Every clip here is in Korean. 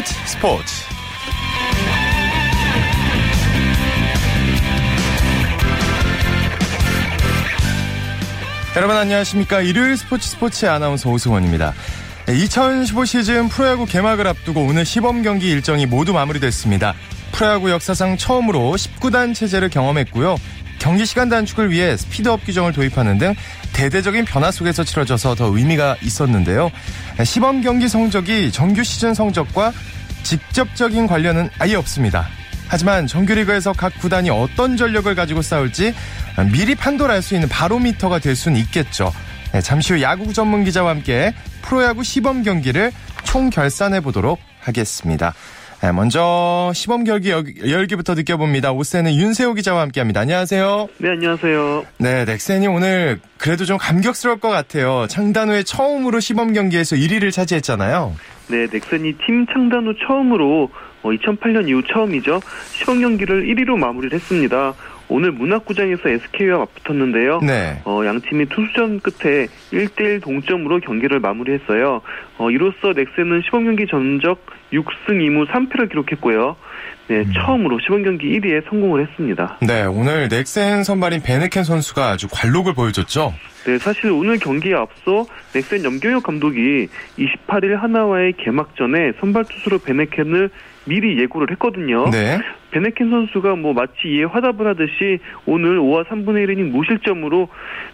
스포츠 스포츠. 여러분 안녕하십니까? 일요일 스포츠 스포츠 아나운서 오승원입니다. 2015 시즌 프로야구 개막을 앞두고 오늘 시범 경기 일정이 모두 마무리됐습니다. 프로야구 역사상 처음으로 19단 체제를 경험했고요 경기 시간 단축을 위해 스피드업 규정을 도입하는 등 대대적인 변화 속에서 치러져서 더 의미가 있었는데요. 시범 경기 성적이 정규 시즌 성적과 직접적인 관련은 아예 없습니다. 하지만 정규리그에서 각 구단이 어떤 전력을 가지고 싸울지 미리 판단할 수 있는 바로미터가 될 수는 있겠죠. 네, 잠시 후 야구 전문 기자와 함께 프로야구 시범 경기를 총 결산해 보도록 하겠습니다. 네, 먼저 시범 경기 열기부터 느껴봅니다. 오센의 윤세호 기자와 함께합니다. 안녕하세요. 네, 안녕하세요. 네, 넥센이 오늘 그래도 좀 감격스러울 것 같아요. 창단 후에 처음으로 시범 경기에서 1위를 차지했잖아요. 네, 넥센이 팀 창단 후 처음으로 2008년 어, 이후 처음이죠. 시범 경기를 1위로 마무리를 했습니다. 오늘 문학구장에서 SK와 맞붙었는데요. 네. 어, 양 팀이 투수전 끝에 1대1 동점으로 경기를 마무리했어요. 어, 이로써 넥센은 시범 경기 전적 6승 2무 3패를 기록했고요. 네, 음. 처음으로 시범 경기 1위에 성공을 했습니다. 네, 오늘 넥센 선발인 베네켄 선수가 아주 관록을 보여줬죠. 네, 사실 오늘 경기에 앞서 넥센 염경엽 감독이 28일 한화와의 개막전에 선발 투수로 밴헤켄을 미리 예고를 했거든요. 네. 밴헤켄 선수가 뭐 마치 이에 화답을 하듯이 오늘 5와 3분의 1이닝 무실점으로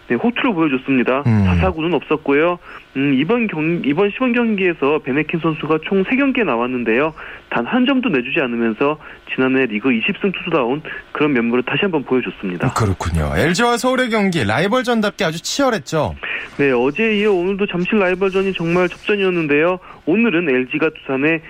네, 호투를 보여줬습니다. 음. 사사구는 없었고요. 음, 이번 경 이번 시범 경기에서 밴헤켄 선수가 총 3경기에 나왔는데요. 단 한 점도 내주지 않으면서 지난해 리그 20승 투수다운 그런 면모를 다시 한번 보여줬습니다. 그렇군요. LG와 서울의 경기 라이벌전답게 아주 치열했죠. 네, 어제 이어 오늘도 잠실 라이벌전이 정말 접전이었는데요. 오늘은 LG가 두산에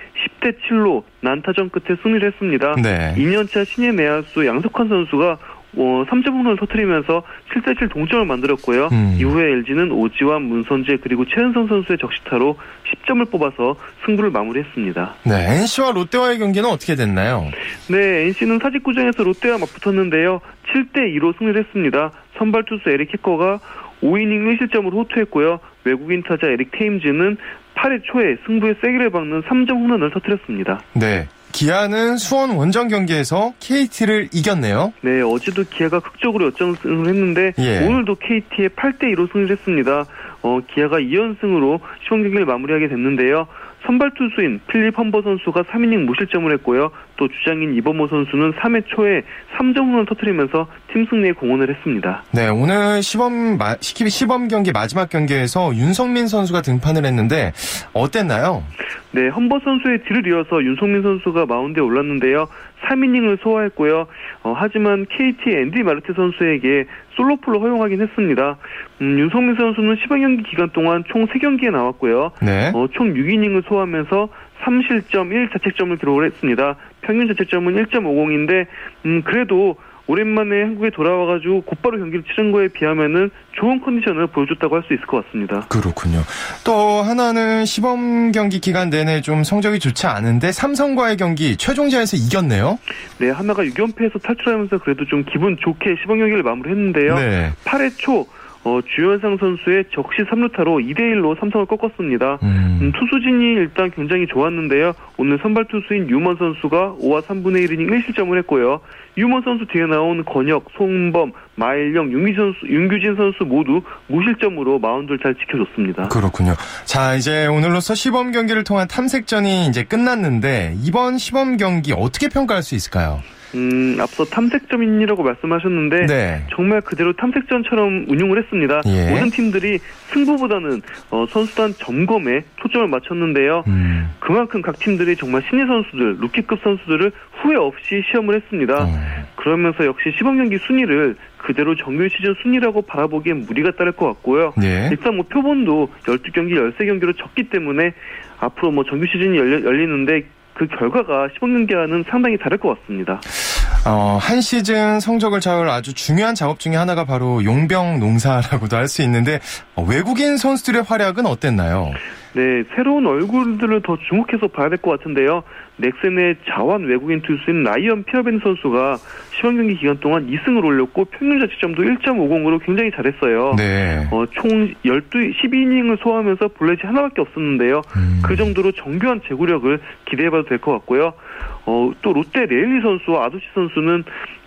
10대 7로 난타전 끝에 승리를 했습니다. 네. 2년차 신예 내야수 양석환 선수가 어, 3점 홈런을 터뜨리면서 7대7 동점을 만들었고요. 음. 이후에 LG는 오지환, 문선재 그리고 최은성 선수의 적시타로 10점을 뽑아서 승부를 마무리했습니다. 네, NC와 롯데와의 경기는 어떻게 됐나요? 네, NC는 사직구장에서 롯데와 맞붙었는데요. 3대2로 승리를 했습니다. 선발 투수 에릭 해커가 5이닝 1실점으로 호투했고요. 외국인 타자 에릭 테임즈는 8회 초에 승부의 세기를 박는 3점 홈런을 터뜨렸습니다. 네. 기아는 수원 원정 경기에서 KT를 이겼네요. 네, 어제도 기아가 극적으로 역전승을 했는데 예. 오늘도 KT의 8대 2로 승리를 했습니다. 어, 기아가 2연승으로 시범 경기를 마무리하게 됐는데요. 선발 투수인 필립 험버 선수가 3이닝 무실점을 했고요. 또 주장인 이범호 선수는 3회 초에 3점 홈런을 터뜨리면서 팀 승리에 공헌을 했습니다. 네, 오늘 시범 마, 시범 경기 마지막 경기에서 윤성민 선수가 등판을 했는데 어땠나요? 네, 험버 선수의 뒤를 이어서 윤성민 선수가 마운드에 올랐는데요. 3이닝을 소화했고요. 어, 하지만 KT 앤디 마르테 선수에게 솔로풀로 허용하긴 했습니다. 음, 윤성민 선수는 시범 경기 기간 동안 총 3경기에 나왔고요. 네. 어, 총 6이닝을 소화하면서 3실점 1자책점을 기록을 했습니다. 평균 자책점은 1.50인데 음, 그래도 오랜만에 한국에 돌아와가지고 곧바로 경기를 치른 거에 비하면은 좋은 컨디션을 보여줬다고 할 수 있을 것 같습니다. 그렇군요. 또 하나는 시범 경기 기간 내내 좀 성적이 좋지 않은데 삼성과의 경기 최종자에서 이겼네요. 네, 하나가 6연패에서 탈출하면서 그래도 좀 기분 좋게 시범 경기를 마무리했는데요. 네. 8회 초 어, 주현상 선수의 적시 3루타로 2대1로 삼성을 꺾었습니다. 음. 음, 투수진이 일단 굉장히 좋았는데요. 오늘 선발 투수인 유먼 선수가 5와 3분의 1이닝 1실점을 했고요. 유먼 선수 뒤에 나온 권혁, 송범, 선수, 윤규진 선수 모두 무실점으로 마운드를 잘 지켜줬습니다. 그렇군요. 자, 이제 오늘로서 시범 경기를 통한 탐색전이 이제 끝났는데 이번 시범 경기 어떻게 평가할 수 있을까요? 음, 앞서 탐색점인이라고 말씀하셨는데 네. 정말 그대로 탐색전처럼 운용을 했습니다. 예. 모든 팀들이 승부보다는 어, 선수단 점검에 초점을 맞췄는데요. 음. 그만큼 각 팀들이 정말 신예 선수들, 루키급 선수들을 후회 없이 시험을 했습니다. 어. 그러면서 역시 시범 경기 순위를 그대로 정규 시즌 순위라고 바라보기엔 무리가 따를 것 같고요. 예. 일단 뭐 표본도 12경기, 13경기로 적기 때문에 앞으로 뭐 정규 시즌이 열리, 열리는데 그 결과가 시범 경기와는 상당히 다를 것 같습니다. 어, 한 시즌 성적을 잡을 아주 중요한 작업 중에 하나가 바로 용병 농사라고도 할 수 있는데 어, 외국인 선수들의 활약은 어땠나요? 네, 새로운 얼굴들을 더 주목해서 봐야 될 것 같은데요. 넥센의 자완 외국인 투수인 라이언 피어벤 선수가 시범 경기 기간 동안 2승을 올렸고 평균 자책점도 1.50으로 굉장히 잘했어요. 네. 어, 총 12, 12이닝을 소화하면서 볼넷이 하나밖에 없었는데요. 음. 그 정도로 정교한 제구력을 기대해봐도 될 것 같고요. 어, 또 롯데 레일리 선수와 아두시 선수는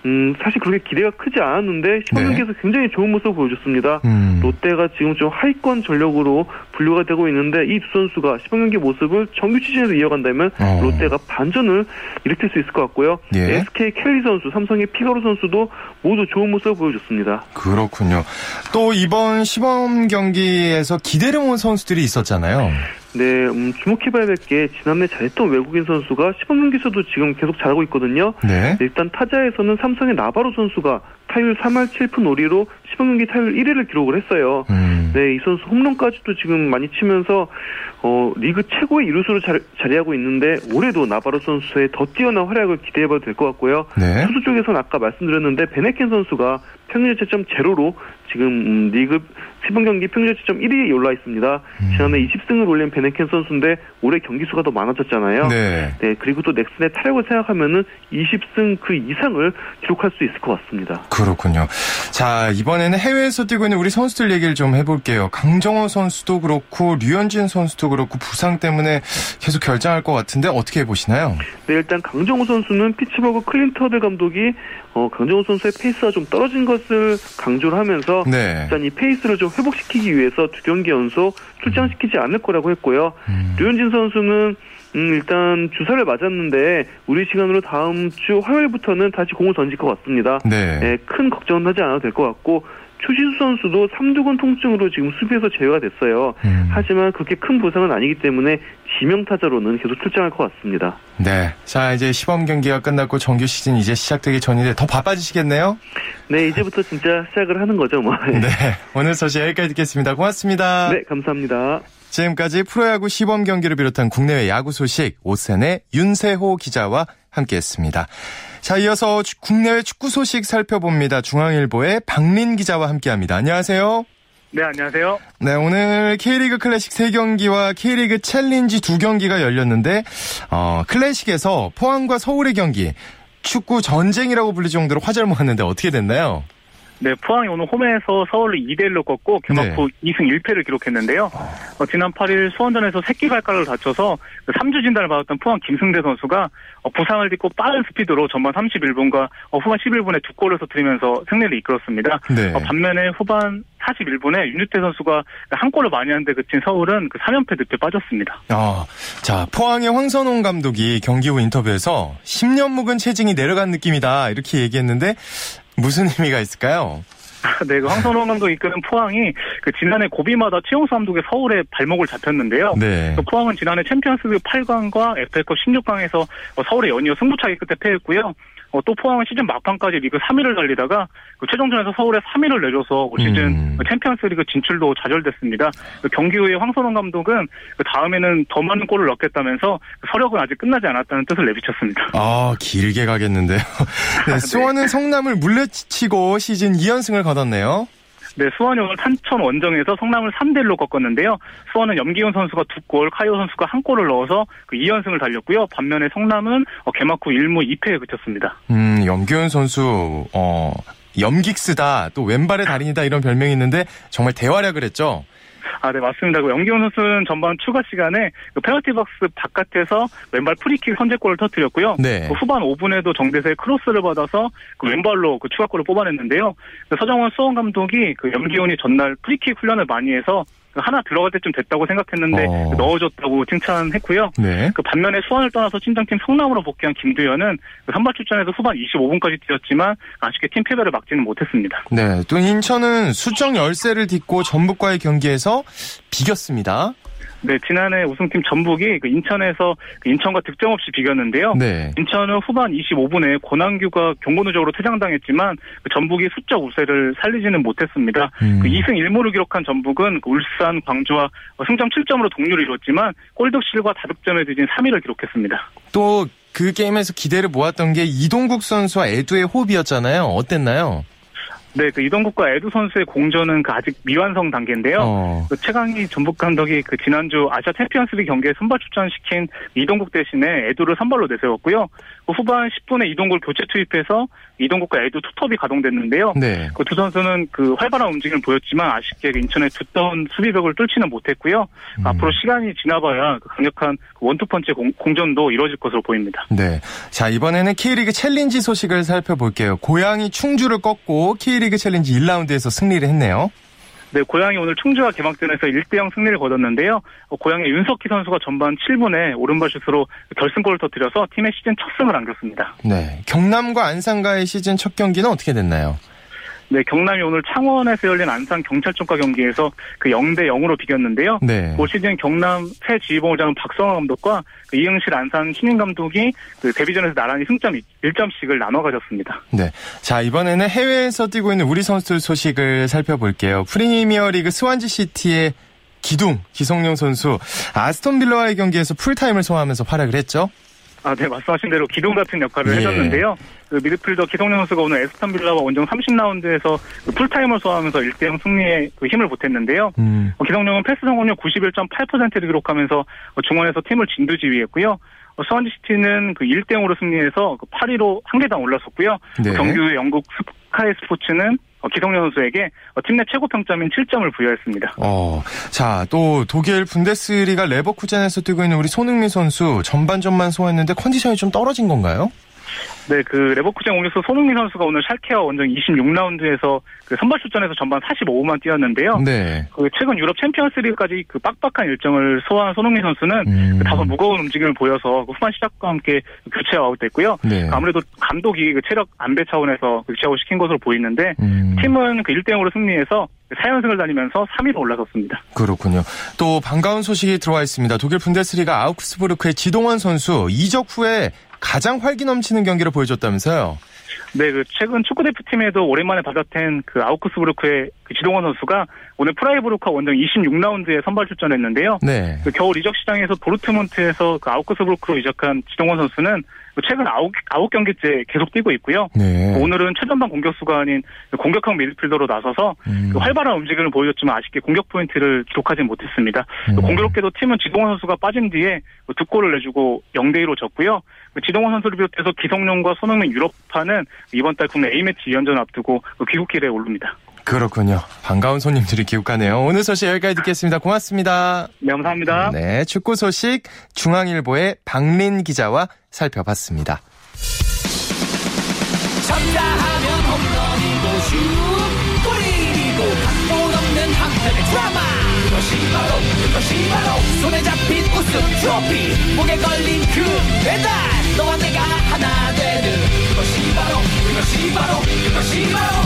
음, 사실 그렇게 기대가 크지 않았는데 시범경기에서 네. 굉장히 좋은 모습을 보여줬습니다. 음. 롯데가 지금 좀 하위권 전력으로 분류가 되고 있는데 이 두 선수가 시범경기 모습을 정규 시즌에서 이어간다면 어. 롯데가 반전을 일으킬 수 있을 것 같고요. 예. SK 켈리 선수, 삼성의 피가로 선수도 모두 좋은 모습을 보여줬습니다. 그렇군요. 또 이번 시범 경기에서 기대를 모은 선수들이 있었잖아요. 네, 음, 주목해봐야 될 게 지난해 잘했던 외국인 선수가 시범 경기에서도 지금 계속 잘하고 있거든요. 네. 일단 타자에서는 삼 성의 나바로 선수가 타율 3할 7푼 5리로 시범 경기 타율 1위를 기록을 했어요. 음. 네, 이 선수 홈런까지도 지금 많이 치면서 어, 리그 최고의 이루수로 자, 자리하고 있는데 올해도 나바로 선수의 더 뛰어난 활약을 기대해봐도 될 것 같고요. 네. 투수 쪽에서는 아까 말씀드렸는데 베네켄 선수가 평균 자책점 제로로 지금 음, 리그 시범 경기 평균 자책점 1위에 올라 있습니다. 음. 지난해 20승을 올린 밴헤켄 선수인데 올해 경기 수가 더 많아졌잖아요. 네. 네 그리고 또 넥센의 타력을 생각하면은 20승 그 이상을 기록할 수 있을 것 같습니다. 그 렇군요. 자 이번에는 해외에서 뛰고 있는 우리 선수들 얘기를 좀 해볼게요. 강정호 선수도 그렇고 류현진 선수도 그렇고 부상 때문에 계속 결장할 것 같은데 어떻게 보시나요? 네 일단 강정호 선수는 피츠버그 클린트 허들 감독이 어, 강정호 선수의 페이스가 좀 떨어진 것을 강조를 하면서 네. 일단 이 페이스를 좀 회복시키기 위해서 두 경기 연속 출장시키지 않을 거라고 했고요. 음. 류현진 선수는 음, 일단 주사를 맞았는데 우리 시간으로 다음 주 화요일부터는 다시 공을 던질 것 같습니다. 네. 네, 큰 걱정은 하지 않아도 될 것 같고 추신수 선수도 삼두근 통증으로 지금 수비에서 제외가 됐어요. 음. 하지만 그렇게 큰 부상은 아니기 때문에 지명 타자로는 계속 출장할 것 같습니다. 네. 자, 이제 시범 경기가 끝났고 정규 시즌 이제 시작되기 전인데 더 바빠지시겠네요? 네, 이제부터 진짜 시작을 하는 거죠, 뭐. 네. 오늘 소식 여기까지 듣겠습니다. 고맙습니다. 네, 감사합니다. 지금까지 프로야구 시범 경기를 비롯한 국내외 야구 소식 오센의 윤세호 기자와 함께했습니다. 자, 이어서 국내외 축구 소식 살펴봅니다. 중앙일보의 박린 기자와 함께합니다. 안녕하세요. 네, 안녕하세요. 네, 오늘 K리그 클래식 3경기와 K리그 챌린지 2경기가 열렸는데, 어, 클래식에서 포항과 서울의 경기, 축구 전쟁이라고 불릴 정도로 화제를 모았는데 어떻게 됐나요? 네, 포항이 오늘 홈에서 서울을 2대1로 꺾고 개막 후 네. 2승 1패를 기록했는데요. 어, 지난 8일 수원전에서 새끼 발가락을 다쳐서 3주 그 진단을 받았던 포항 김승대 선수가 어, 부상을 딛고 빠른 스피드로 전반 31분과 어, 후반 11분에 두 골을 터뜨리면서 승리를 이끌었습니다. 네. 어, 반면에 후반 41분에 윤유태 선수가 한 골을 많이 한데 그친 서울은 그 3연패 늪에 빠졌습니다. 아, 자 포항의 황선홍 감독이 경기 후 인터뷰에서 10년 묵은 체증이 내려간 느낌이다 이렇게 얘기했는데 무슨 의미가 있을까요? 네, 그 황선홍 감독 이끄는 포항이 그 지난해 고비마다 최용수 감독의 서울에 발목을 잡혔는데요. 네. 그 포항은 지난해 챔피언스리그 8강과 FA컵 16강에서 서울의 연이어 승부차기 끝에 패했고요. 어, 또 포항은 시즌 막판까지 리그 3위를 달리다가 그 최종전에서 서울에 3위를 내줘서 올 시즌 음. 그 챔피언스리그 진출도 좌절됐습니다. 그 경기 후에 황선홍 감독은 그 다음에는 더 많은 골을 넣겠다면서 그 서력은 아직 끝나지 않았다는 뜻을 내비쳤습니다. 아 길게 가겠는데요. 네, 수원은 네. 성남을 물레치고 시즌 2연승을 거뒀네요. 네, 수원이 오늘 탄천 원정에서 성남을 3대1로 꺾었는데요. 수원은 염기훈 선수가 두 골, 카이오 선수가 한 골을 넣어서 그 2연승을 달렸고요. 반면에 성남은 어, 개막 후 1무 2패에 그쳤습니다. 음, 염기훈 선수, 어, 염긱스다, 또 왼발의 달인이다 이런 별명이 있는데 정말 대활약을 했죠. 아, 네, 맞습니다. 그 염기훈 선수는 전반 추가 시간에 그 페널티 박스 바깥에서 왼발 프리킥 선제골을 터뜨렸고요. 네. 그 후반 5분에도 정대세 크로스를 받아서 그 왼발로 그 추가골을 뽑아냈는데요. 그 서정원 수원 감독이 그 염기훈이 전날 프리킥 훈련을 많이 해서 하나 들어갈 때쯤 됐다고 생각했는데 어. 넣어줬다고 칭찬했고요. 네. 그 반면에 수원을 떠나서 친정팀 성남으로 복귀한 김두현은 그 선발 출전에서 후반 25분까지 뛰었지만 아쉽게 팀 패배를 막지는 못했습니다. 네, 또 인천은 수정 열세를 딛고 전북과의 경기에서 비겼습니다. 네, 지난해 우승팀 전북이 그 인천에서 그 인천과 득점 없이 비겼는데요. 네. 인천은 후반 25분에 고난규가 경고 누적으로 퇴장당했지만 그 전북이 수적 우세를 살리지는 못했습니다. 음. 그 2승 1무를 기록한 전북은 그 울산, 광주와 승점 7점으로 동률을 이뤘지만 골득실과 다득점에 뒤진 3위를 기록했습니다. 또 그 게임에서 기대를 모았던 게 이동국 선수와 에두의 호흡이었잖아요. 어땠나요? 네, 그 이동국과 에두 선수의 공전은 그 아직 미완성 단계인데요. 어. 그 최강희 전북 감독이 그 지난주 아시아 챔피언스리 경기에 선발 출전시킨 이동국 대신에 에두를 선발로 내세웠고요. 그 후반 10분에 이동국을 교체 투입해서 이동국과 에두 투톱이 가동됐는데요. 네. 그두 선수는 그 활발한 움직임을 보였지만 아쉽게 그 인천의 두터운 수비벽을 뚫지는 못했고요. 음. 앞으로 시간이 지나봐야 그 강력한 그 원투펀치 공, 공존도 이뤄질 것으로 보입니다. 네. 자, 이번에는 K리그 챌린지 소식을 살펴볼게요. 고양이 충주를 꺾고 K리그 챌린지 1라운드에서 승리를 했네요. 네, 고양이 오늘 충주와 개막전에서 1대0 승리를 거뒀는데요. 어, 고양이 윤석희 선수가 전반 7분에 오른발 슛으로 결승골을 터뜨려서 팀의 시즌 첫 승을 안겼습니다. 네, 경남과 안산과의 시즌 첫 경기는 어떻게 됐나요? 네, 경남이 오늘 창원에서 열린 안산 경찰청과 경기에서 그 0대 0으로 비겼는데요. 네. 올 시즌 경남 새 지휘봉을 잡은 박성화 감독과 그 이흥실 안산 신임 감독이 그 데뷔전에서 나란히 승점 1점씩을 나눠 가졌습니다. 네. 자, 이번에는 해외에서 뛰고 있는 우리 선수들 소식을 살펴볼게요. 프리미어리그 스완지 시티의 기둥 기성용 선수 아스톤 빌라와의 경기에서 풀타임을 소화하면서 활약을 했죠. 아, 네, 말씀하신 대로 기둥 같은 역할을 예. 해줬는데요. 그 미드필더 기성용 선수가 오늘 애스턴 빌라와 원정 30라운드에서 그 풀타임을 소화하면서 1대0 승리에 그 힘을 보탰는데요. 음. 어, 기성용은 패스 성공률 91.8%를 기록하면서 어, 중원에서 팀을 진두지휘했고요. 어, 수원지시티는 그 1대0으로 승리해서 그 8위로 한 계단 올라섰고요. 네. 경기 후에 영국 스카이 스포츠는 어, 기성용 선수에게 어, 팀내 최고 평점인 7점을 부여했습니다. 어, 자, 또 독일 분데스리가 레버쿠젠에서 뛰고 있는 우리 손흥민 선수 전반전만 소화했는데 컨디션이 좀 떨어진 건가요? 네, 그 레버쿠젠 공격수 손흥민 선수가 오늘 샬케와 원정 26라운드에서 그 선발 출전해서 전반 45분만 뛰었는데요. 네. 그 최근 유럽 챔피언스리그까지 그 빡빡한 일정을 소화한 손흥민 선수는 음. 그 다소 무거운 움직임을 보여서 그 후반 시작과 함께 교체 아웃됐고요. 네. 그 아무래도 감독이 그 체력 안배 차원에서 교체 아웃 시킨 것으로 보이는데 음. 팀은 그 1대 0으로 승리해서 4연승을 달리면서 3위로 올라섰습니다. 그렇군요. 또 반가운 소식이 들어와 있습니다. 독일 분데스리가 아우크스부르크의 지동원 선수 이적 후에 가장 활기 넘치는 경기를 보여줬다면서요? 네, 그 최근 축구 대표팀에도 오랜만에 받아텐 그 아우크스부르크의 그 지동원 선수가 오늘 프라이부르크와 원정 26라운드에 선발 출전했는데요. 네. 그 겨울 이적 시장에서 도르트문트에서 그 아우크스부르크로 이적한 지동원 선수는 그 최근 아홉, 아홉 경기째 계속 뛰고 있고요. 네. 오늘은 최전방 공격수가 아닌 공격형 미드필더로 나서서 음. 그 활발한 움직임을 보여줬지만 아쉽게 공격 포인트를 기록하지 못했습니다. 음. 공교롭게도 팀은 지동원 선수가 빠진 뒤에 두 골을 내주고 0대2로 졌고요. 그 지동원 선수를 비롯해서 기성용과 손흥민 유럽파는 이번 달 국내 A매치 2연전 앞두고 그 귀국길에 오릅니다. 그렇군요. 반가운 손님들이 귀국하네요. 오늘 소식 여기까지 듣겠습니다. 고맙습니다. 네, 감사합니다. 네, 축구 소식 중앙일보의 박린 기자와 살펴봤습니다. 쳤다 하면 홈런이고 슛 골이고 각본 없는 한편의 드라마 그것이 바로 그것이 바로 손에 잡힌 우승 트로피 목에 걸린 그 배달 너와 내가 하나 되는 그것이 바로 그것이 바로 그것이 바로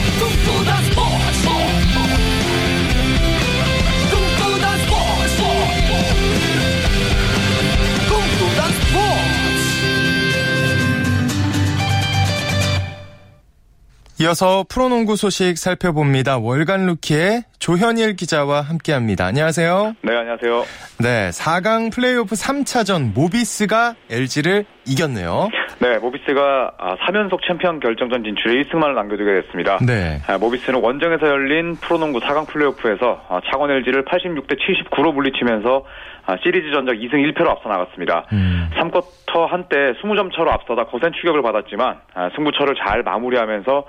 이어서 프로농구 소식 살펴봅니다. 월간 루키의 조현일 기자와 함께합니다. 안녕하세요. 네, 안녕하세요. 네, 4강 플레이오프 3차전 모비스가 LG를 이겼네요. 네, 모비스가 3연속 아, 챔피언 결정전 진출에 1승만을 남겨두게 됐습니다. 네. 아, 모비스는 원정에서 열린 프로농구 4강 플레이오프에서 아, 창원 LG를 86대 79로 물리치면서 시리즈 전적 2승 1패로 앞서 나갔습니다. 음. 3쿼터 한때 20점 차로 앞서다 거센 추격을 받았지만 승부처를 잘 마무리하면서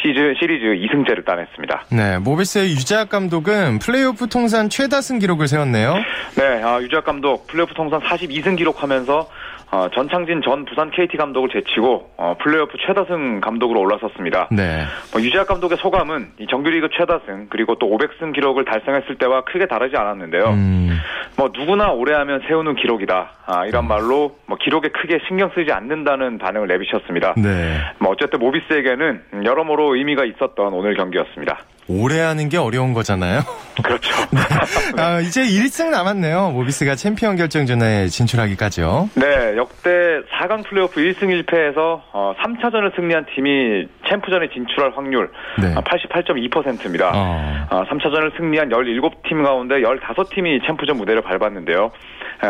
시즈, 시리즈 2승째를 따냈습니다. 네, 모비스의 유재학 감독은 플레이오프 통산 최다승 기록을 세웠네요. 네, 유재학 감독 플레이오프 통산 42승 기록하면서 어, 전창진 전 부산 KT 감독을 제치고 어, 플레이오프 최다승 감독으로 올라섰습니다. 네. 뭐, 유재학 감독의 소감은 이 정규리그 최다승 그리고 또 500승 기록을 달성했을 때와 크게 다르지 않았는데요. 음. 뭐 누구나 오래 하면 세우는 기록이다. 아, 이런 음. 말로 뭐 기록에 크게 신경 쓰지 않는다는 반응을 내비쳤습니다. 네. 뭐 어쨌든 모비스에게는 여러모로 의미가 있었던 오늘 경기였습니다. 오래 하는 게 어려운 거잖아요. 그렇죠. 네. 아, 이제 1승 남았네요. 모비스가 챔피언 결정전에 진출하기까지요. 네, 역대 4강 플레이오프 1승 1패에서 어, 3차전을 승리한 팀이 챔프전에 진출할 확률 네. 88.2%입니다. 어. 어, 3차전을 승리한 17팀 가운데 15팀이 챔프전 무대를 밟았는데요.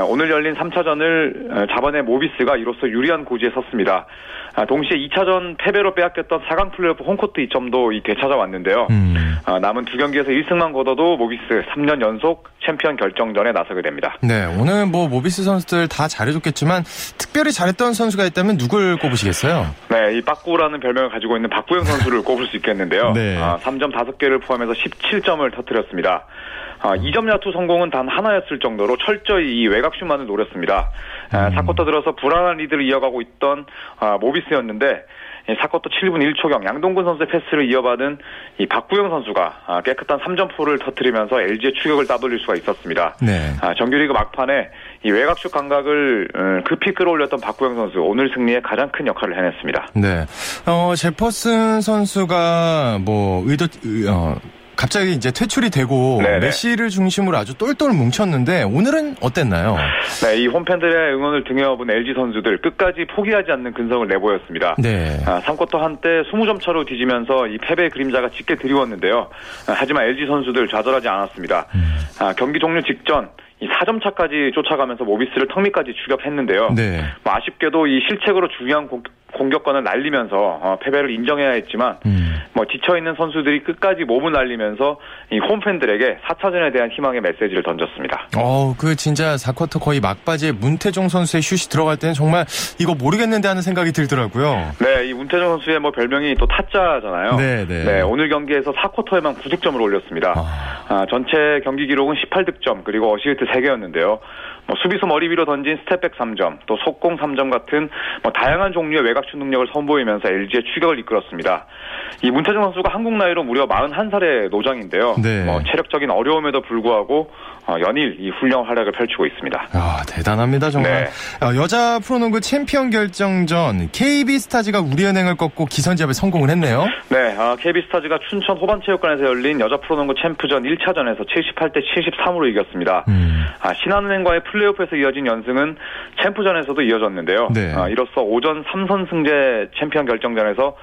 오늘 열린 3차전을 잡은 모비스가 이로써 유리한 고지에 섰습니다. 아, 동시에 2차전 패배로 빼앗겼던 4강 플레이오프 홈코트 이점도 되찾아왔는데요. 음. 아, 남은 두 경기에서 1승만 거둬도 모비스 3년 연속 챔피언 결정전에 나서게 됩니다. 네, 오늘 뭐 모비스 선수들 다 잘해줬겠지만 특별히 잘했던 선수가 있다면 누굴 꼽으시겠어요? 네, 이 빠꾸라는 별명을 가지고 있는 박구영 선수를 꼽을 수 있겠는데요. 네. 아, 3점 5개를 포함해서 17점을 터뜨렸습니다. 아, 2점 야투 성공은 단 하나였을 정도로 철저히 이 외곽슛만을 노렸습니다. 아, 음. 사쿼터 들어서 불안한 리드를 이어가고 있던 아, 모비스였는데 사쿼터 7분 1초경 양동근 선수의 패스를 이어받은 이 박구영 선수가 아, 깨끗한 3점포를 터뜨리면서 LG의 추격을 따돌릴 수가 있었습니다. 네. 아, 정규리그 막판에 이 외곽슛 감각을 음, 급히 끌어올렸던 박구영 선수 오늘 승리에 가장 큰 역할을 해냈습니다. 네. 어, 제퍼슨 선수가 뭐 의도 어, 갑자기 이제 퇴출이 되고 네네. 메시를 중심으로 아주 똘똘 뭉쳤는데 오늘은 어땠나요? 네, 이 홈팬들의 응원을 등에 업은 LG 선수들 끝까지 포기하지 않는 근성을 내보였습니다. 네. 아, 3쿼터 한때 20점 차로 뒤지면서 이 패배 그림자가 짙게 드리웠는데요. 아, 하지만 LG 선수들 좌절하지 않았습니다. 음. 아, 경기 종료 직전 이 4점 차까지 쫓아가면서 모비스를 턱밑까지 추격했는데요. 네. 뭐 아쉽게도 이 실책으로 중요한 공, 공격권을 날리면서 어, 패배를 인정해야 했지만 음. 뭐 지쳐 있는 선수들이 끝까지 몸을 날리면서 이 홈팬들에게 4차전에 대한 희망의 메시지를 던졌습니다. 어, 그 진짜 4쿼터 거의 막바지에 문태종 선수의 슛이 들어갈 때는 정말 이거 모르겠는데 하는 생각이 들더라고요. 네, 이 문태종 선수의 뭐 별명이 또 타짜잖아요. 네, 네. 네 오늘 경기에서 4쿼터에만 9득점을 올렸습니다. 아. 아, 전체 경기 기록은 18득점 그리고 어시스트 3개였는데요. 뭐 수비수 머리 위로 던진 스텝백 3점, 또 속공 3점 같은 뭐 다양한 종류의 외곽슛 능력을 선보이면서 LG의 추격을 이끌었습니다. 이 문태종 선수가 한국 나이로 무려 41살의 노장인데요. 네. 뭐 체력적인 어려움에도 불구하고 어, 연일 이 훌륭한 활약을 펼치고 있습니다. 아, 대단합니다, 정말. 네. 아, 여자 프로농구 챔피언 결정전 KB스타즈가 우리은행을 꺾고 기선제압에 성공을 했네요. 네, 아, KB스타즈가 춘천 호반체육관에서 열린 여자 프로농구 챔프전 1차전에서 78대 73으로 이겼습니다. 음. 아, 신한은행과의 플레이오프에서 이어진 연승은 챔프전에서도 이어졌는데요. 네. 아, 이로써 5전 3선승제 챔피언 결정전에서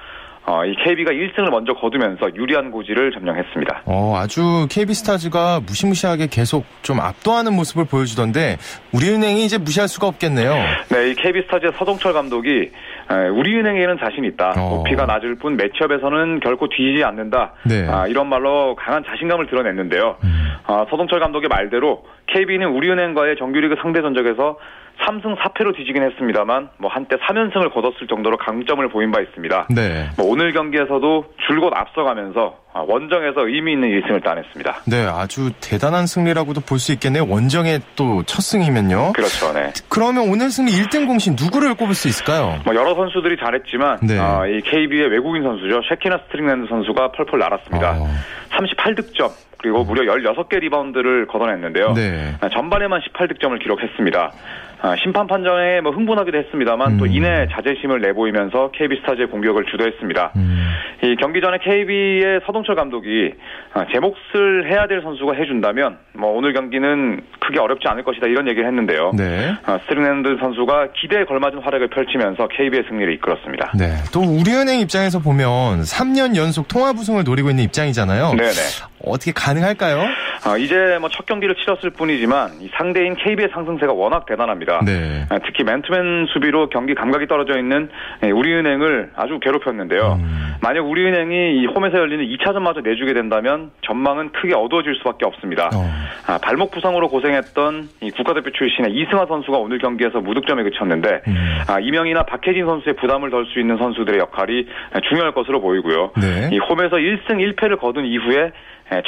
어, 이 KB가 1승을 먼저 거두면서 유리한 고지를 점령했습니다. 어, 아주 KB스타즈가 무시무시하게 계속 좀 압도하는 모습을 보여주던데 우리은행이 이제 무시할 수가 없겠네요. 네, 이 KB스타즈의 서동철 감독이 우리은행에는 자신 있다. 어. 높이가 낮을 뿐 매치업에서는 결코 뒤지지 않는다. 네. 아, 이런 말로 강한 자신감을 드러냈는데요. 음. 아, 서동철 감독의 말대로 KB는 우리은행과의 정규리그 상대 전적에서 3승 4패로 뒤지긴 했습니다만 뭐 한때 3연승을 거뒀을 정도로 강점을 보인 바 있습니다. 네. 뭐 오늘 경기에서도 줄곧 앞서가면서 아, 원정에서 의미 있는 1승을 따냈습니다. 네, 아주 대단한 승리라고도 볼 수 있겠네요. 원정의 또 첫 승이면요. 그렇죠, 네. 그러면 오늘 승리 1등 공신 누구를 꼽을 수 있을까요? 뭐 여러 선수들이 잘했지만 네. 어, 이 KB의 외국인 선수죠. 쉐키나 스트릭렌 선수가 펄펄 날았습니다. 어. 38득점 그리고 무려 16개 리바운드를 걷어냈는데요. 네. 전반에만 18득점을 기록했습니다. 아, 심판 판정에 뭐 흥분하기도 했습니다만 음. 또 이내 자제심을 내보이면서 KB스타즈의 공격을 주도했습니다. 음. 이 경기 전에 KB의 서동철 감독이 아, 제 몫을 해야 될 선수가 해준다면 뭐 오늘 경기는 크게 어렵지 않을 것이다 이런 얘기를 했는데요. 네. 아, 스트릭렌 선수가 기대에 걸맞은 활약을 펼치면서 KB의 승리를 이끌었습니다. 네. 또 우리은행 입장에서 보면 3년 연속 통합 우승을 노리고 있는 입장이잖아요. 네네. 어떻게 가능할까요? 아, 이제 뭐 첫 경기를 치렀을 뿐이지만 상대인 KB의 상승세가 워낙 대단합니다. 네. 아, 특히 맨투맨 수비로 경기 감각이 떨어져 있는 예, 우리은행을 아주 괴롭혔는데요. 음. 만약 우리은행이 이 홈에서 열리는 2차전마저 내주게 된다면 전망은 크게 어두워질 수밖에 없습니다. 어. 아, 발목 부상으로 고생했던 이 국가대표 출신의 이승화 선수가 오늘 경기에서 무득점에 그쳤는데 음. 아, 이명이나 박혜진 선수의 부담을 덜 수 있는 선수들의 역할이 중요할 것으로 보이고요. 네. 이 홈에서 1승 1패를 거둔 이후에 예,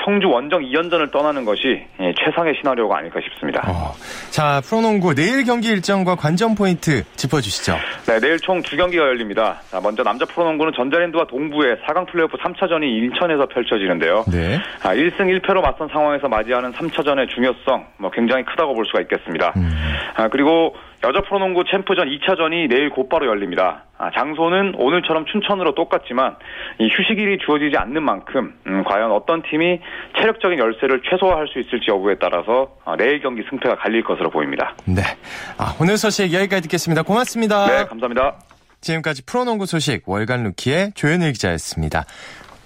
청주 원정 2연전을 떠나는 것이 예, 최상의 시나리오가 아닐까 싶습니다. 어. 자, 프로농구 내일 경기 일정과 관전 포인트 짚어주시죠. 네, 내일 총 두 경기가 열립니다. 자, 먼저 남자 프로농구는 전자랜드와 동 동부의 4강 플레이오프 3차전이 인천에서 펼쳐지는데요. 네. 아, 1승 1패로 맞선 상황에서 맞이하는 3차전의 중요성 뭐 굉장히 크다고 볼 수가 있겠습니다. 음. 아, 그리고 여자 프로농구 챔프전 2차전이 내일 곧바로 열립니다. 아, 장소는 오늘처럼 춘천으로 똑같지만 이 휴식일이 주어지지 않는 만큼 음, 과연 어떤 팀이 체력적인 열세를 최소화할 수 있을지 여부에 따라서 아, 내일 경기 승패가 갈릴 것으로 보입니다. 네. 아, 오늘 소식 여기까지 듣겠습니다. 고맙습니다. 네, 감사합니다. 지금까지 프로농구 소식 월간 루키의 조현일 기자였습니다.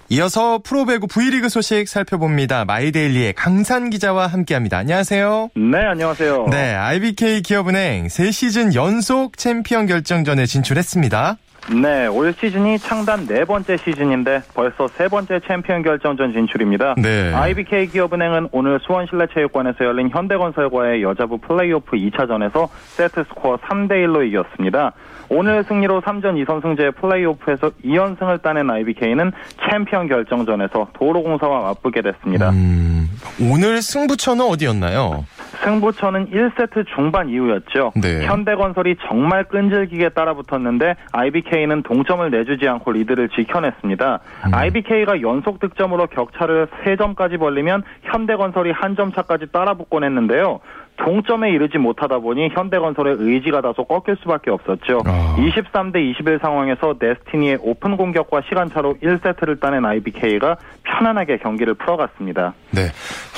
이어서 프로배구 V리그 소식 살펴봅니다. 마이데일리의 강산 기자와 함께합니다. 안녕하세요. 네, 안녕하세요. 네, IBK 기업은행 3시즌 연속 챔피언 결정전에 진출했습니다. 네, 올 시즌이 창단 네 번째 시즌인데 벌써 세 번째 챔피언 결정전 진출입니다. 네. IBK 기업은행은 오늘 수원실내체육관에서 열린 현대건설과의 여자부 플레이오프 2차전에서 세트 스코어 3대 1로 이겼습니다. 오늘 승리로 3전 2선승제 플레이오프에서 2연승을 따낸 IBK는 챔피언 결정전에서 도로공사와 맞붙게 됐습니다. 음, 오늘 승부처는 어디였나요? 승부처는 1세트 중반 이후였죠. 네. 현대건설이 정말 끈질기게 따라붙었는데 IBK는 동점을 내주지 않고 리드를 지켜냈습니다. 음. IBK가 연속 득점으로 격차를 3점까지 벌리면 현대건설이 한 점 차까지 따라붙곤 했는데요. 동점에 이르지 못하다 보니 현대건설의 의지가 다소 꺾일 수밖에 없었죠. 아. 23대 21 상황에서 데스티니의 오픈 공격과 시간차로 1세트를 따낸 IBK가 편안하게 경기를 풀어갔습니다. 네.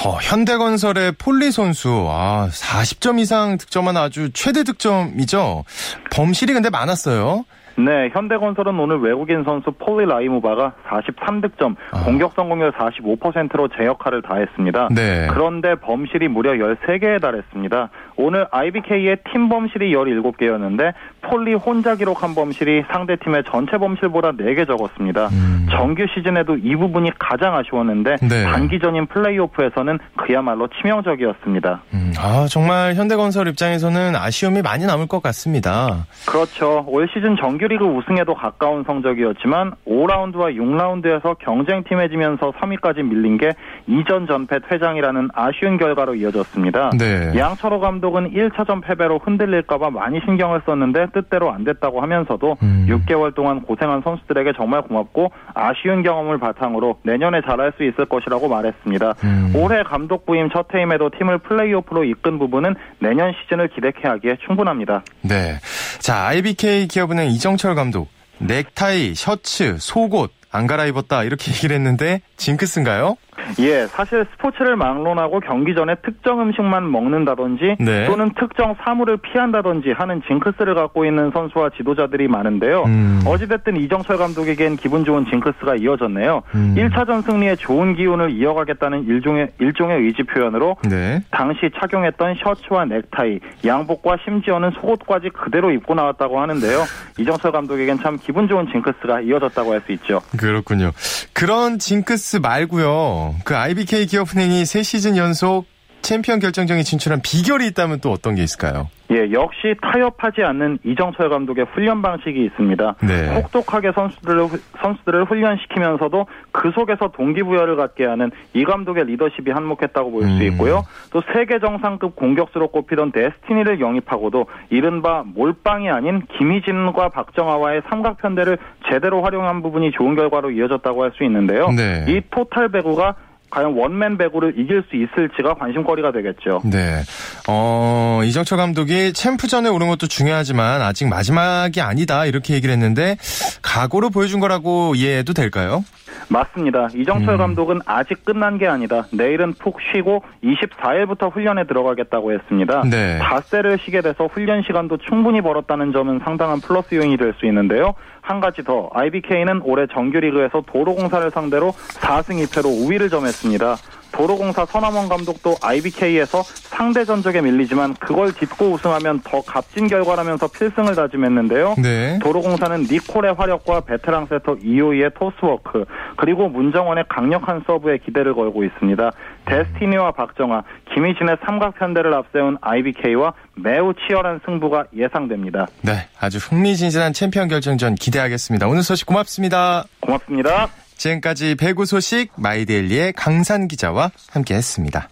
어, 현대건설의 폴리 선수, 아, 40점 이상 득점한 아주 최대 득점이죠. 범실이 근데 많았어요. 네, 현대건설은 오늘 외국인 선수 폴리 라이무바가 43득점, 아. 공격 성공률 45%로 제 역할을 다했습니다. 네. 그런데 범실이 무려 13개에 달했습니다. 오늘 IBK의 팀 범실이 17개였는데 폴리 혼자 기록한 범실이 상대 팀의 전체 범실보다 4개 적었습니다. 음. 정규 시즌에도 이 부분이 가장 아쉬웠는데 네. 단기전인 플레이오프에서는 그야말로 치명적이었습니다. 음, 아 정말 현대건설 입장에서는 아쉬움이 많이 남을 것 같습니다. 그렇죠. 올 시즌 정규 리그 우승에도 가까운 성적이었지만 5라운드와 6라운드에서 경쟁팀해지면서 3위까지 밀린 게 이전 전패 퇴장이라는 아쉬운 결과로 이어졌습니다. 네. 양철호 감독 감독은 1차전 패배로 흔들릴까봐 많이 신경을 썼는데 뜻대로 안 됐다고 하면서도 음. 6개월 동안 고생한 선수들에게 정말 고맙고 아쉬운 경험을 바탕으로 내년에 잘할 수 있을 것이라고 말했습니다. 음. 올해 감독 부임 첫 해임에도 팀을 플레이오프로 이끈 부분은 내년 시즌을 기대케 하기에 충분합니다. 네. 자, IBK 기업은행 이정 철 감독 넥타이, 셔츠, 속옷 안 갈아입었다 이렇게 얘기를 했는데 징크스인가요? 예, 사실 스포츠를 막론하고 경기 전에 특정 음식만 먹는다든지 네. 또는 특정 사물을 피한다든지 하는 징크스를 갖고 있는 선수와 지도자들이 많은데요. 음. 어찌됐든 이정철 감독에겐 기분 좋은 징크스가 이어졌네요. 음. 1차전 승리에 좋은 기운을 이어가겠다는 일종의 일종의 의지 표현으로 네. 당시 착용했던 셔츠와 넥타이, 양복과 심지어는 속옷까지 그대로 입고 나왔다고 하는데요. 이정철 감독에겐 참 기분 좋은 징크스가 이어졌다고 할 수 있죠. 그렇군요. 그런 징크스 말고요. 그 IBK 기업은행이 3시즌 연속 챔피언 결정전에 진출한 비결이 있다면 또 어떤 게 있을까요? 예, 역시 타협하지 않는 이정철 감독의 훈련 방식이 있습니다. 네. 혹독하게 선수들을 선수들을 훈련시키면서도 그 속에서 동기부여를 갖게 하는 이 감독의 리더십이 한몫했다고 볼 수 음. 있고요. 또 세계 정상급 공격수로 꼽히던 데스티니를 영입하고도 이른바 몰빵이 아닌 김희진과 박정아와의 삼각 편대를 제대로 활용한 부분이 좋은 결과로 이어졌다고 할 수 있는데요. 네. 이 토탈 배구가 과연 원맨 배구를 이길 수 있을지가 관심거리가 되겠죠. 네. 어, 이정철 감독이 챔프전에 오른 것도 중요하지만 아직 마지막이 아니다 이렇게 얘기를 했는데 각오를 보여준 거라고 이해해도 될까요? 맞습니다. 이정철 음. 감독은 아직 끝난 게 아니다. 내일은 푹 쉬고 24일부터 훈련에 들어가겠다고 했습니다. 네. 닷새를 쉬게 돼서 훈련 시간도 충분히 벌었다는 점은 상당한 플러스 요인이 될 수 있는데요. 한 가지 더 IBK는 올해 정규리그에서 도로공사를 상대로 4승 2패로 우위를 점했습니다. 도로공사 선암원 감독도 IBK에서 상대 전적에 밀리지만 그걸 딛고 우승하면 더 값진 결과라면서 필승을 다짐했는데요. 네. 도로공사는 니콜의 화력과 베테랑 세터 이호이의 토스워크 그리고 문정원의 강력한 서브에 기대를 걸고 있습니다. 데스티니와 박정아, 김희진의 삼각편대를 앞세운 IBK와 매우 치열한 승부가 예상됩니다. 네, 아주 흥미진진한 챔피언 결정전 기대하겠습니다. 오늘 소식 고맙습니다. 고맙습니다. 지금까지 배구 소식 마이데일리의 강산 기자와 함께했습니다.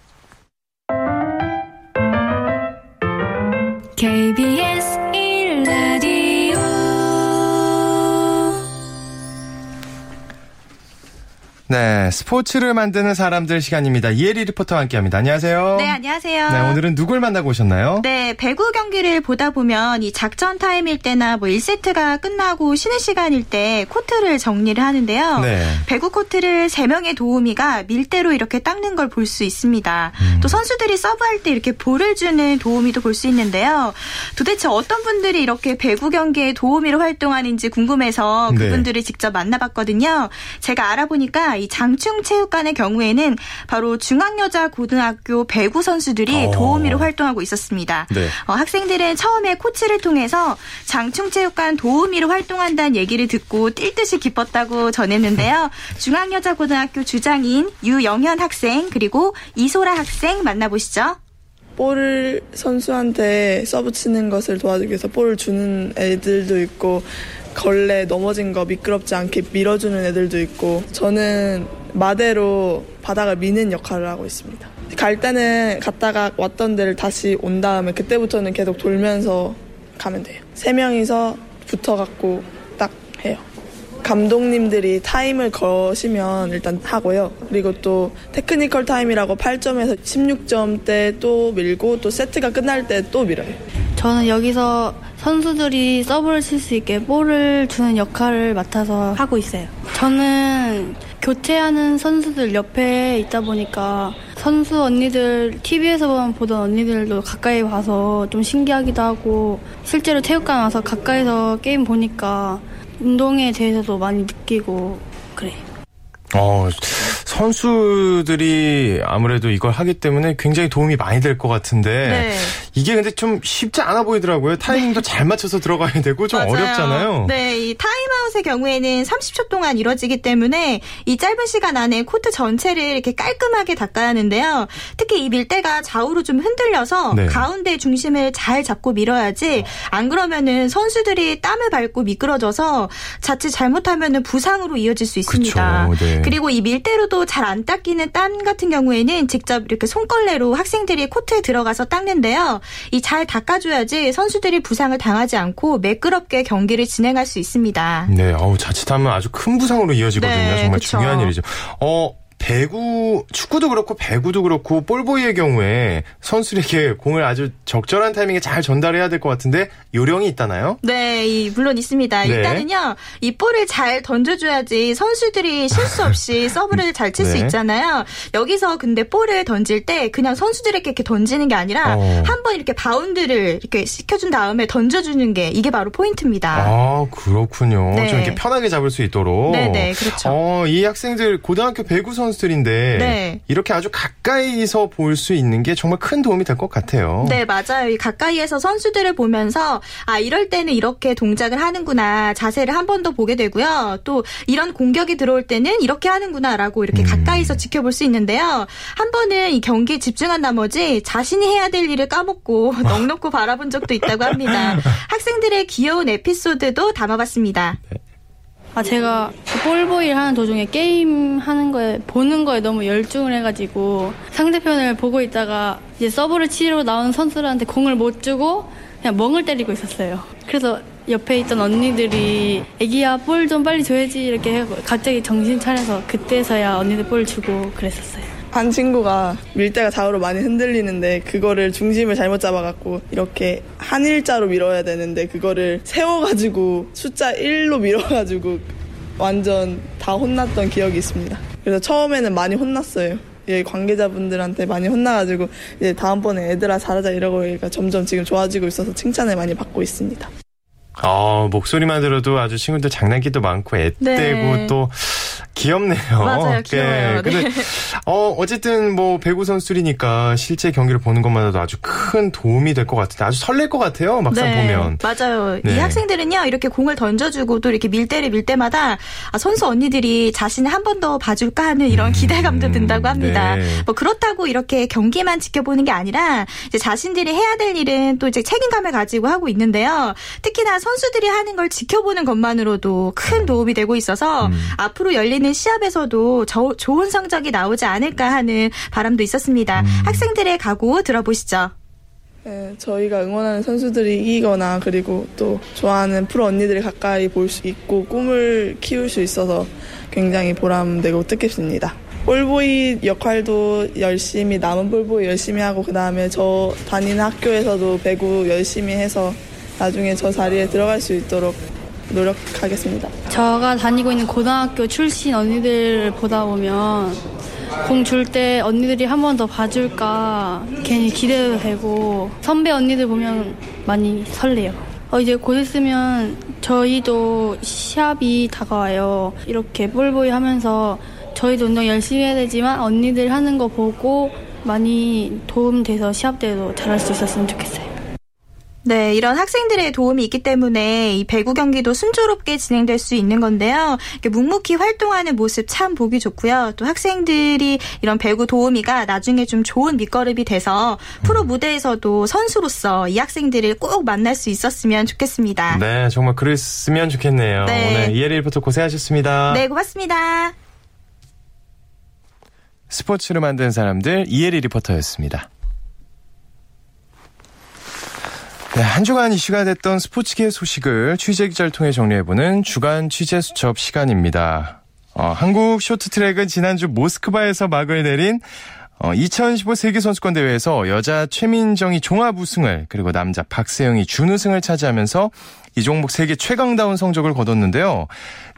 네, 스포츠를 만드는 사람들 시간입니다. 이혜리 리포터와 함께합니다. 안녕하세요. 네, 안녕하세요. 네, 오늘은 누굴 만나고 오셨나요? 네, 배구 경기를 보다 보면 이 작전 타임일 때나 뭐 1세트가 끝나고 쉬는 시간일 때 코트를 정리를 하는데요. 네. 배구 코트를 3명의 도우미가 밀대로 이렇게 닦는 걸 볼 수 있습니다. 음. 또 선수들이 서브할 때 이렇게 볼을 주는 도우미도 볼 수 있는데요. 도대체 어떤 분들이 이렇게 배구 경기에 도우미로 활동하는지 궁금해서 네. 그분들을 네. 직접 만나봤거든요. 제가 알아보니까 이 장충체육관의 경우에는 바로 중앙여자고등학교 배구 선수들이 어. 도우미로 활동하고 있었습니다. 네. 어, 학생들은 처음에 코치를 통해서 장충체육관 도우미로 활동한다는 얘기를 듣고 뛸 듯이 기뻤다고 전했는데요. 중앙여자고등학교 주장인 유영현 학생 그리고 이소라 학생 만나보시죠. 볼을 선수한테 서브 치는 것을 도와주기 위해서 볼을 주는 애들도 있고 걸레 넘어진 거 미끄럽지 않게 밀어주는 애들도 있고 저는 마대로 바닥을 미는 역할을 하고 있습니다. 갈 때는 갔다가 왔던 데를 다시 온 다음에 그때부터는 계속 돌면서 가면 돼요. 세 명이서 붙어갖고 딱 해요. 감독님들이 타임을 거시면 일단 하고요. 그리고 또 테크니컬 타임이라고 8점에서 16점 때 또 밀고 또 세트가 끝날 때 또 밀어요. 저는 여기서 선수들이 서브를 칠 수 있게 볼을 주는 역할을 맡아서 하고 있어요. 저는 교체하는 선수들 옆에 있다 보니까 선수 언니들 TV에서 보던 언니들도 가까이 와서 좀 신기하기도 하고 실제로 체육관 와서 가까이서 게임 보니까 운동에 대해서도 많이 느끼고 그래. 어, 선수들이 아무래도 이걸 하기 때문에 굉장히 도움이 많이 될 것 같은데 네. 이게 근데 좀 쉽지 않아 보이더라고요. 타이밍도 네. 잘 맞춰서 들어가야 되고 좀 맞아요. 어렵잖아요. 네, 이 타임아웃의 경우에는 30초 동안 이루어지기 때문에 이 짧은 시간 안에 코트 전체를 이렇게 깔끔하게 닦아야 하는데요. 특히 이 밀대가 좌우로 좀 흔들려서 네. 가운데 중심을 잘 잡고 밀어야지 안 그러면은 선수들이 땀을 밟고 미끄러져서 자칫 잘못하면은 부상으로 이어질 수 있습니다. 네. 그리고 이 밀대로도 잘 안 닦이는 땀 같은 경우에는 직접 이렇게 손걸레로 학생들이 코트에 들어가서 닦는데요. 이 잘 닦아줘야지 선수들이 부상을 당하지 않고 매끄럽게 경기를 진행할 수 있습니다. 네, 어우 자칫하면 아주 큰 부상으로 이어지거든요. 네, 정말 그쵸. 중요한 일이죠. 어, 배구 축구도 그렇고 배구도 그렇고 볼보이의 경우에 선수에게 공을 아주 적절한 타이밍에 잘 전달해야 될 것 같은데 요령이 있다나요? 네, 이, 물론 있습니다. 네. 일단은요 이 볼을 잘 던져줘야지 선수들이 실수 없이 서브를 잘 칠수 네. 있잖아요. 여기서 근데 볼을 던질 때 그냥 선수들에게 이렇게 던지는 게 아니라 어. 한번 이렇게 바운드를 이렇게 시켜준 다음에 던져주는 게 이게 바로 포인트입니다. 아 그렇군요. 네. 좀 이렇게 편하게 잡을 수 있도록. 네네 네, 그렇죠. 어, 이 학생들 고등학교 배구 선수 선수들인데 네. 이렇게 아주 가까이서 볼 수 있는 게 정말 큰 도움이 될 것 같아요. 네, 맞아요. 이 가까이에서 선수들을 보면서 아 이럴 때는 이렇게 동작을 하는구나 자세를 한 번 더 보게 되고요. 또 이런 공격이 들어올 때는 이렇게 하는구나라고 이렇게 음. 가까이서 지켜볼 수 있는데요. 한 번은 이 경기에 집중한 나머지 자신이 해야 될 일을 까먹고 넉넉고 바라본 적도 있다고 합니다. 학생들의 귀여운 에피소드도 담아봤습니다. 네. 아 제가 볼보이를 하는 도중에 게임 하는 거에 보는 거에 너무 열중을 해가지고 상대편을 보고 있다가 이제 서브를 치러 나온 선수들한테 공을 못 주고 그냥 멍을 때리고 있었어요. 그래서 옆에 있던 언니들이 애기야 볼 좀 빨리 줘야지 이렇게 하고 갑자기 정신 차려서 그때서야 언니들 볼 주고 그랬었어요. 한 친구가 밀대가 좌우로 많이 흔들리는데 그거를 중심을 잘못 잡아갖고 이렇게 한 일자로 밀어야 되는데 그거를 세워가지고 숫자 1로 밀어가지고 완전 다 혼났던 기억이 있습니다. 그래서 처음에는 많이 혼났어요. 예, 관계자분들한테 많이 혼나가지고 이제 다음번에 애들아 잘하자 이러고 그러니까 점점 지금 좋아지고 있어서 칭찬을 많이 받고 있습니다. 어, 목소리만 들어도 아주 친구들 장난기도 많고 앳되고 네. 또 귀엽네요. 맞아요, 귀여워요. 네. 근데 어 어쨌든 뭐 배구 선수들이니까 실제 경기를 보는 것만으로도 아주 큰 도움이 될 것 같은데 아주 설렐 것 같아요. 막상 네, 보면. 맞아요. 네. 이 학생들은요 이렇게 공을 던져주고 또 이렇게 밀대를 밀 때마다 아, 선수 언니들이 자신을 한 번 더 봐줄까 하는 이런 음, 기대감도 든다고 합니다. 네. 뭐 그렇다고 이렇게 경기만 지켜보는 게 아니라 이제 자신들이 해야 될 일은 또 이제 책임감을 가지고 하고 있는데요. 특히나 선수들이 하는 걸 지켜보는 것만으로도 큰 도움이 되고 있어서 음. 앞으로 열리는 시합에서도 저, 좋은 성적이 나오지 않을까 하는 바람도 있었습니다. 음. 학생들의 각오 들어보시죠. 네, 저희가 응원하는 선수들이 이기거나 그리고 또 좋아하는 프로 언니들이 가까이 볼 수 있고 꿈을 키울 수 있어서 굉장히 보람되고 뜻깊습니다. 볼보이 역할도 열심히 남은 볼보이 열심히 하고 그 다음에 저 다니는 학교에서도 배구 열심히 해서 나중에 저 자리에 들어갈 수 있도록 노력하겠습니다. 제가 다니고 있는 고등학교 출신 언니들 보다 보면 공 줄 때 언니들이 한 번 더 봐줄까 괜히 기대도 되고 선배 언니들 보면 많이 설레요. 어, 이제 곧 있으면 저희도 시합이 다가와요. 이렇게 볼보이 하면서 저희도 운동 열심히 해야 되지만 언니들 하는 거 보고 많이 도움돼서 시합 때도 잘할 수 있었으면 좋겠어요. 네, 이런 학생들의 도움이 있기 때문에 이 배구 경기도 순조롭게 진행될 수 있는 건데요. 묵묵히 활동하는 모습 참 보기 좋고요. 또 학생들이 이런 배구 도우미가 나중에 좀 좋은 밑거름이 돼서 프로 무대에서도 선수로서 이 학생들을 꼭 만날 수 있었으면 좋겠습니다. 네, 정말 그랬으면 좋겠네요. 네. 오늘 이혜리 리포터 고생하셨습니다. 네, 고맙습니다. 스포츠를 만든 사람들 이혜리 리포터였습니다. 네, 한 주간 이슈가 됐던 스포츠계 소식을 취재 기자를 통해 정리해보는 주간 취재 수첩 시간입니다. 어, 한국 쇼트트랙은 지난주 모스크바에서 막을 내린 어, 2015 세계선수권 대회에서 여자 최민정이 종합 우승을 그리고 남자 박세영이 준우승을 차지하면서 이 종목 세계 최강다운 성적을 거뒀는데요.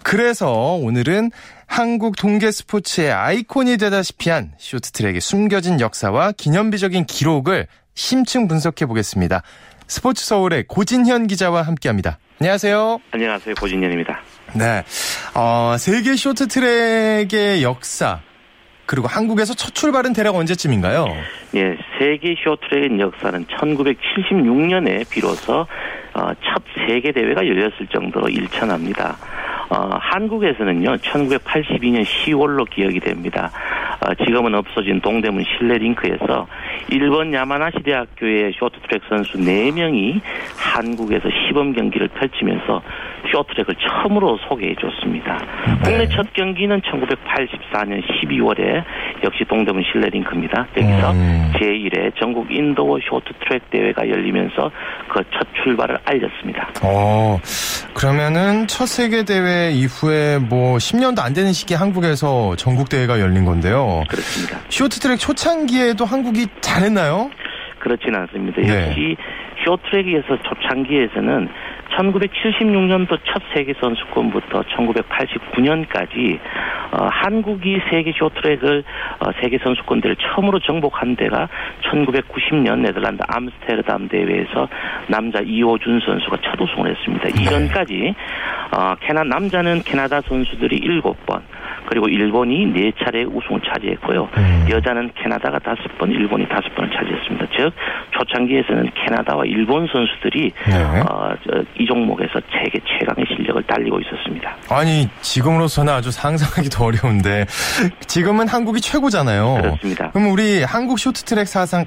그래서 오늘은 한국 동계 스포츠의 아이콘이 되다시피 한 쇼트트랙의 숨겨진 역사와 기념비적인 기록을 심층 분석해 보겠습니다. 스포츠 서울의 고진현 기자와 함께합니다. 안녕하세요. 안녕하세요. 고진현입니다. 네. 어, 세계 쇼트트랙의 역사 그리고 한국에서 첫 출발은 대략 언제쯤인가요? 예, 세계 쇼트트랙의 역사는 1976년에 비로소 어, 첫 세계 대회가 열렸을 정도로 일천합니다. 어, 한국에서는요, 1982년 10월로 기억이 됩니다. 어, 지금은 없어진 동대문 실내링크에서 일본 야마나시 대학교의 쇼트트랙 선수 4명이 한국에서 시범 경기를 펼치면서 쇼트트랙을 처음으로 소개해 줬습니다. 네. 국내 첫 경기는 1984년 12월에 역시 동대문 실내링크입니다. 여기서 음. 제1회 전국 인도어 쇼트트랙 대회가 열리면서 그 첫 출발을 알렸습니다. 어, 그러면은 첫 세계 대회 이후에 뭐 10년도 안 되는 시기에 한국에서 전국 대회가 열린 건데요. 그렇습니다. 쇼트트랙 초창기에도 한국이 잘했나요? 그렇지는 않습니다. 네. 역시 쇼트트랙에서 초창기에서는 1976년도 첫 세계 선수권부터 1989년까지 어, 한국이 세계 쇼트랙을 어, 세계 선수권대를 처음으로 정복한 데가 1990년 네덜란드 암스테르담 대회에서 남자 이호준 선수가 첫 우승을 했습니다. 이전까지 어, 캐나 남자는 캐나다 선수들이 7번 그리고 일본이 네 차례 우승을 차지했고요. 음. 여자는 캐나다가 다섯 번, 일본이 다섯 번을 차지했습니다. 즉 초창기에서는 캐나다와 일본 선수들이 네. 어, 이 종목에서 세계 최강의 실력을 달리고 있었습니다. 아니 지금으로서는 아주 상상하기도 어려운데 지금은 한국이 최고잖아요. 그렇습니다. 그럼 우리 한국 쇼트트랙 사상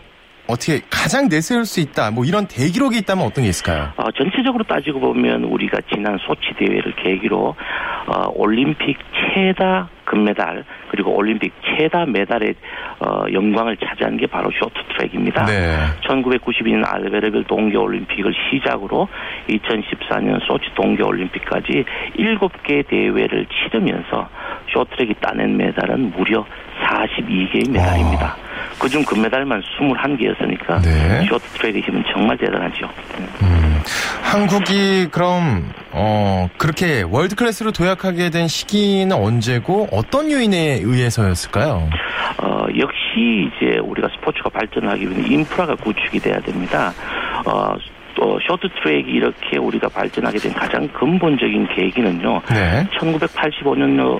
어떻게 가장 내세울 수 있다 뭐 이런 대기록이 있다면 어떤 게 있을까요? 어, 전체적으로 따지고 보면 우리가 지난 소치 대회를 계기로 어, 올림픽 최다 금메달 그리고 올림픽 최다 메달의 어, 영광을 차지한 게 바로 쇼트트랙입니다. 네. 1992년 알베르빌 동계올림픽을 시작으로 2014년 소치 동계올림픽까지 7개 대회를 치르면서 쇼트트랙이 따낸 메달은 무려 42개의 메달입니다. 와. 그중 금메달만 21개였으니까 네. 쇼트트랙의 힘은 정말 대단하죠. 음, 한국이 그럼 어, 그렇게 world class로 도약하게 된 시기는 언제고 어떤 요인에 의해서였을까요? 어, 역시 이제 우리가 스포츠가 발전하기 위해 인프라가 구축이 돼야 됩니다. 어, 또 쇼트트랙이 이렇게 우리가 발전하게 된 가장 근본적인 계기는요. 네. 1985년도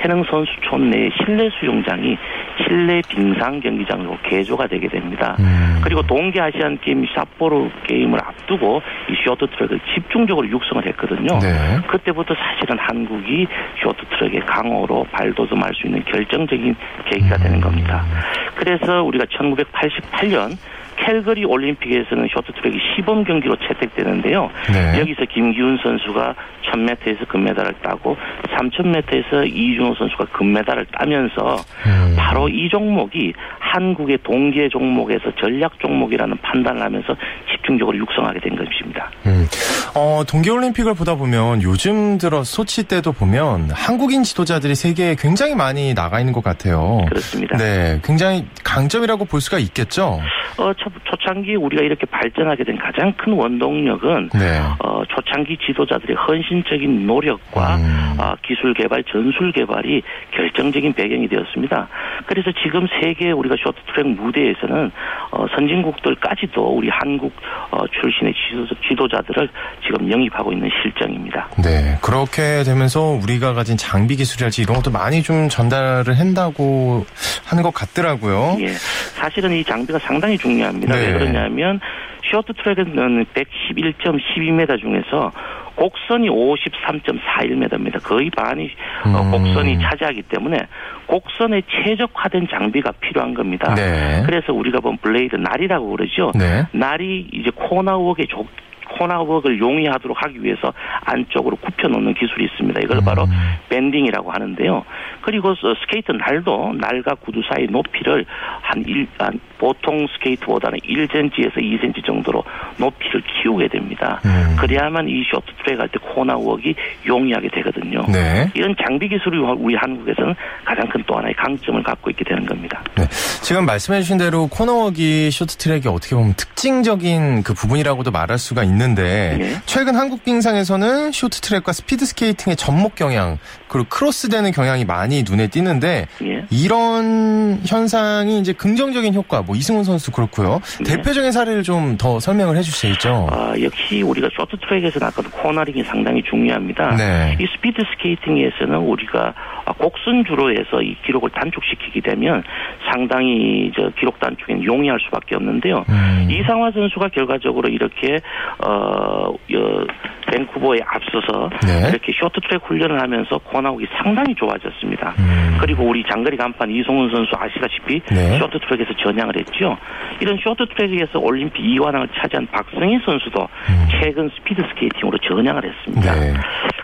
태릉 선수촌 내 실내 수영장이 실내 빙상 경기장으로 개조가 되게 됩니다. 음. 그리고 동계 아시안 게임 샤포르 게임을 앞두고 이 쇼트트랙을 집중적으로 육성을 했거든요. 네. 그때부터 사실은 한국이 쇼트트랙의 강호로 발돋움할 수 있는 결정적인 계기가 음. 되는 겁니다. 그래서 우리가 1988년 캘거리 올림픽에서는 쇼트트랙이 시범 경기로 채택되는데요. 네. 여기서 김기훈 선수가 1000m에서 금메달을 따고 3000m에서 이준호 선수가 금메달을 따면서 음. 바로 이 종목이 한국의 동계 종목에서 전략 종목이라는 판단을 하면서 집중적으로 육성하게 된 것입니다. 음. 어, 동계올림픽을 보다 보면 요즘 들어 소치 때도 보면 한국인 지도자들이 세계에 굉장히 많이 나가 있는 것 같아요. 그렇습니다. 네, 굉장히 강점이라고 볼 수가 있겠죠. 어, 초, 초창기 우리가 이렇게 발전하게 된 가장 큰 원동력은 네. 어, 초창기 지도자들의 헌신적인 노력과 음. 어, 기술 개발, 전술 개발이 결정적인 배경이 되었습니다. 그래서 지금 세계 우리가 쇼트트랙 무대에서는 어, 선진국들까지도 우리 한국 어, 출신의 지도, 자 들을 지금 영입하고 있는 실정입니다. 네, 그렇게 되면서 우리가 가진 장비 기술이랄지 이런 것도 많이 좀 전달을 한다고 하는 것 같더라고요. 예, 사실은 이 장비가 상당히 중요합니다. 네. 왜 그러냐면 쇼트트랙은 111.12m 중에서 곡선이 53.41m입니다. 거의 반이 어, 음. 곡선이 차지하기 때문에 곡선에 최적화된 장비가 필요한 겁니다. 네. 그래서 우리가 본 블레이드 날이라고 그러죠. 네. 날이 이제 코너웍의 코너웍을 용이하도록 하기 위해서 안쪽으로 굽혀놓는 기술이 있습니다. 이걸 바로 음. bending이라고 하는데요. 그리고 스케이트 날도 날과 구두 사이 높이를 한 1, 한 보통 스케이트보다는 1cm에서 2cm 정도로 높이를 키우게 됩니다. 음. 그래야만 이 쇼트트랙 할 때 코너웍이 용이하게 되거든요. 네. 이런 장비 기술이 우리 한국에서는 가장 큰 또 하나의 강점을 갖고 있게 되는 겁니다. 네. 지금 말씀해 주신 대로 코너웍이 쇼트트랙이 어떻게 보면 특징적인 그 부분이라고도 말할 수가 있는 데 네. 최근 한국 빙상에서는 쇼트트랙과 스피드 스케이팅의 접목 경향 그리고 크로스되는 경향이 많이 눈에 띄는데 네. 이런 현상이 이제 긍정적인 효과 뭐 이승훈 선수 그렇고요. 네. 대표적인 사례를 좀 더 설명을 해주시죠. 아, 역시 우리가 쇼트트랙에서는 아까도 코너링이 상당히 중요합니다. 네. 이 스피드 스케이팅에서는 우리가 곡선주로 해서 이 기록을 단축시키게 되면 상당히 저 기록 단축에는 용이할 수밖에 없는데요. 음. 이상화 선수가 결과적으로 이렇게 어, 어 밴쿠버에 앞서서 네. 이렇게 쇼트트랙 훈련을 하면서 코너웍이 상당히 좋아졌습니다. 음. 그리고 우리 장거리 간판 이승훈 선수 아시다시피 네. 쇼트트랙에서 전향을 했죠. 이런 쇼트트랙에서 올림픽 2관왕을 차지한 박승희 선수도 음. 최근 스피드 스케이팅으로 전향을 했습니다. 네.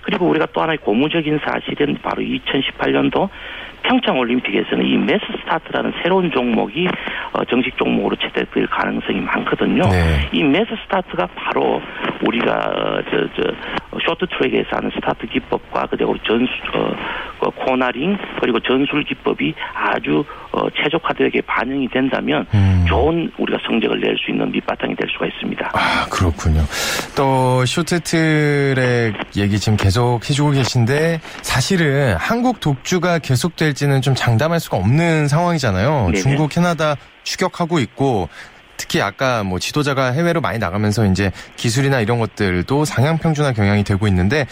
그리고 우리가 또 하나의 고무적인 사실은 바로 2018년도 평창 올림픽에서는 이 매스 스타트라는 새로운 종목이 어, 정식 종목으로 채택될 가능성이 많거든요. 네. 이 매스 스타트가 바로 우리가 어, 저, 저 쇼트트랙에서 하는 스타트 기법과 그리고 전수 어, 그 코너링 그리고 전술 기법이 아주 어, 최적화되게 반영이 된다면 음. 좋은 우리가 성적을 낼 수 있는 밑바탕이 될 수가 있습니다. 아 그렇군요. 또 쇼트트랙 얘기 지금 계속 해주고 계신데 사실은 한국 독주가 계속될 지는 좀 장담할 수가 없는 상황이잖아요. 네네. 중국, 캐나다 추격하고 있고 특히 아까 뭐 지도자가 해외로 많이 나가면서 이제 기술이나 이런 것들도 상향 평준화 경향이 되고 있는데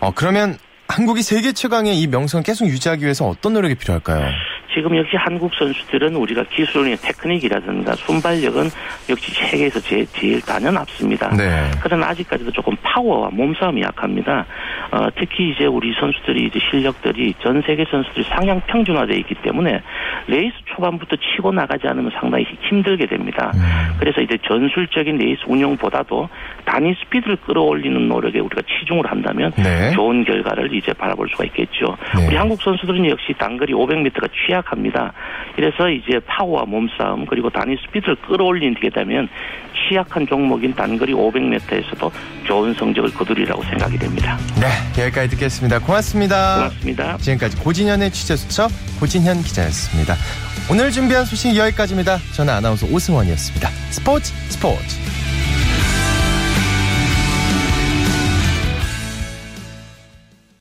어 그러면 한국이 세계 최강의 이 명성을 계속 유지하기 위해서 어떤 노력이 필요할까요? 지금 역시 한국 선수들은 우리가 기술의 테크닉이라든가 순발력은 역시 세계에서 제일, 제일 단연 앞습니다. 네. 그러나 아직까지도 조금 파워와 몸싸움이 약합니다. 어, 특히 이제 우리 선수들이 이제 실력들이 전 세계 선수들이 상향 평준화되어 있기 때문에 레이스 초반부터 치고 나가지 않으면 상당히 힘들게 됩니다. 음. 그래서 이제 전술적인 레이스 운영보다도 단위 스피드를 끌어올리는 노력에 우리가 치중을 한다면 네. 좋은 결과를 이제 바라볼 수가 있겠죠. 네. 우리 한국 선수들은 역시 단거리 500m가 취약 합니다. 그래서 이제 파워와 몸싸움 그리고 단위 스피드를 끌어올리게 되면 취약한 종목인 단거리 500m에서도 좋은 성적을 거두리라고 생각이 됩니다. 네, 여기까지 듣겠습니다. 고맙습니다. 고맙습니다. 지금까지 고진현의 취재수첩 고진현 기자였습니다. 오늘 준비한 소식 여기까지입니다. 저는 아나운서 오승원이었습니다. 스포츠 스포츠.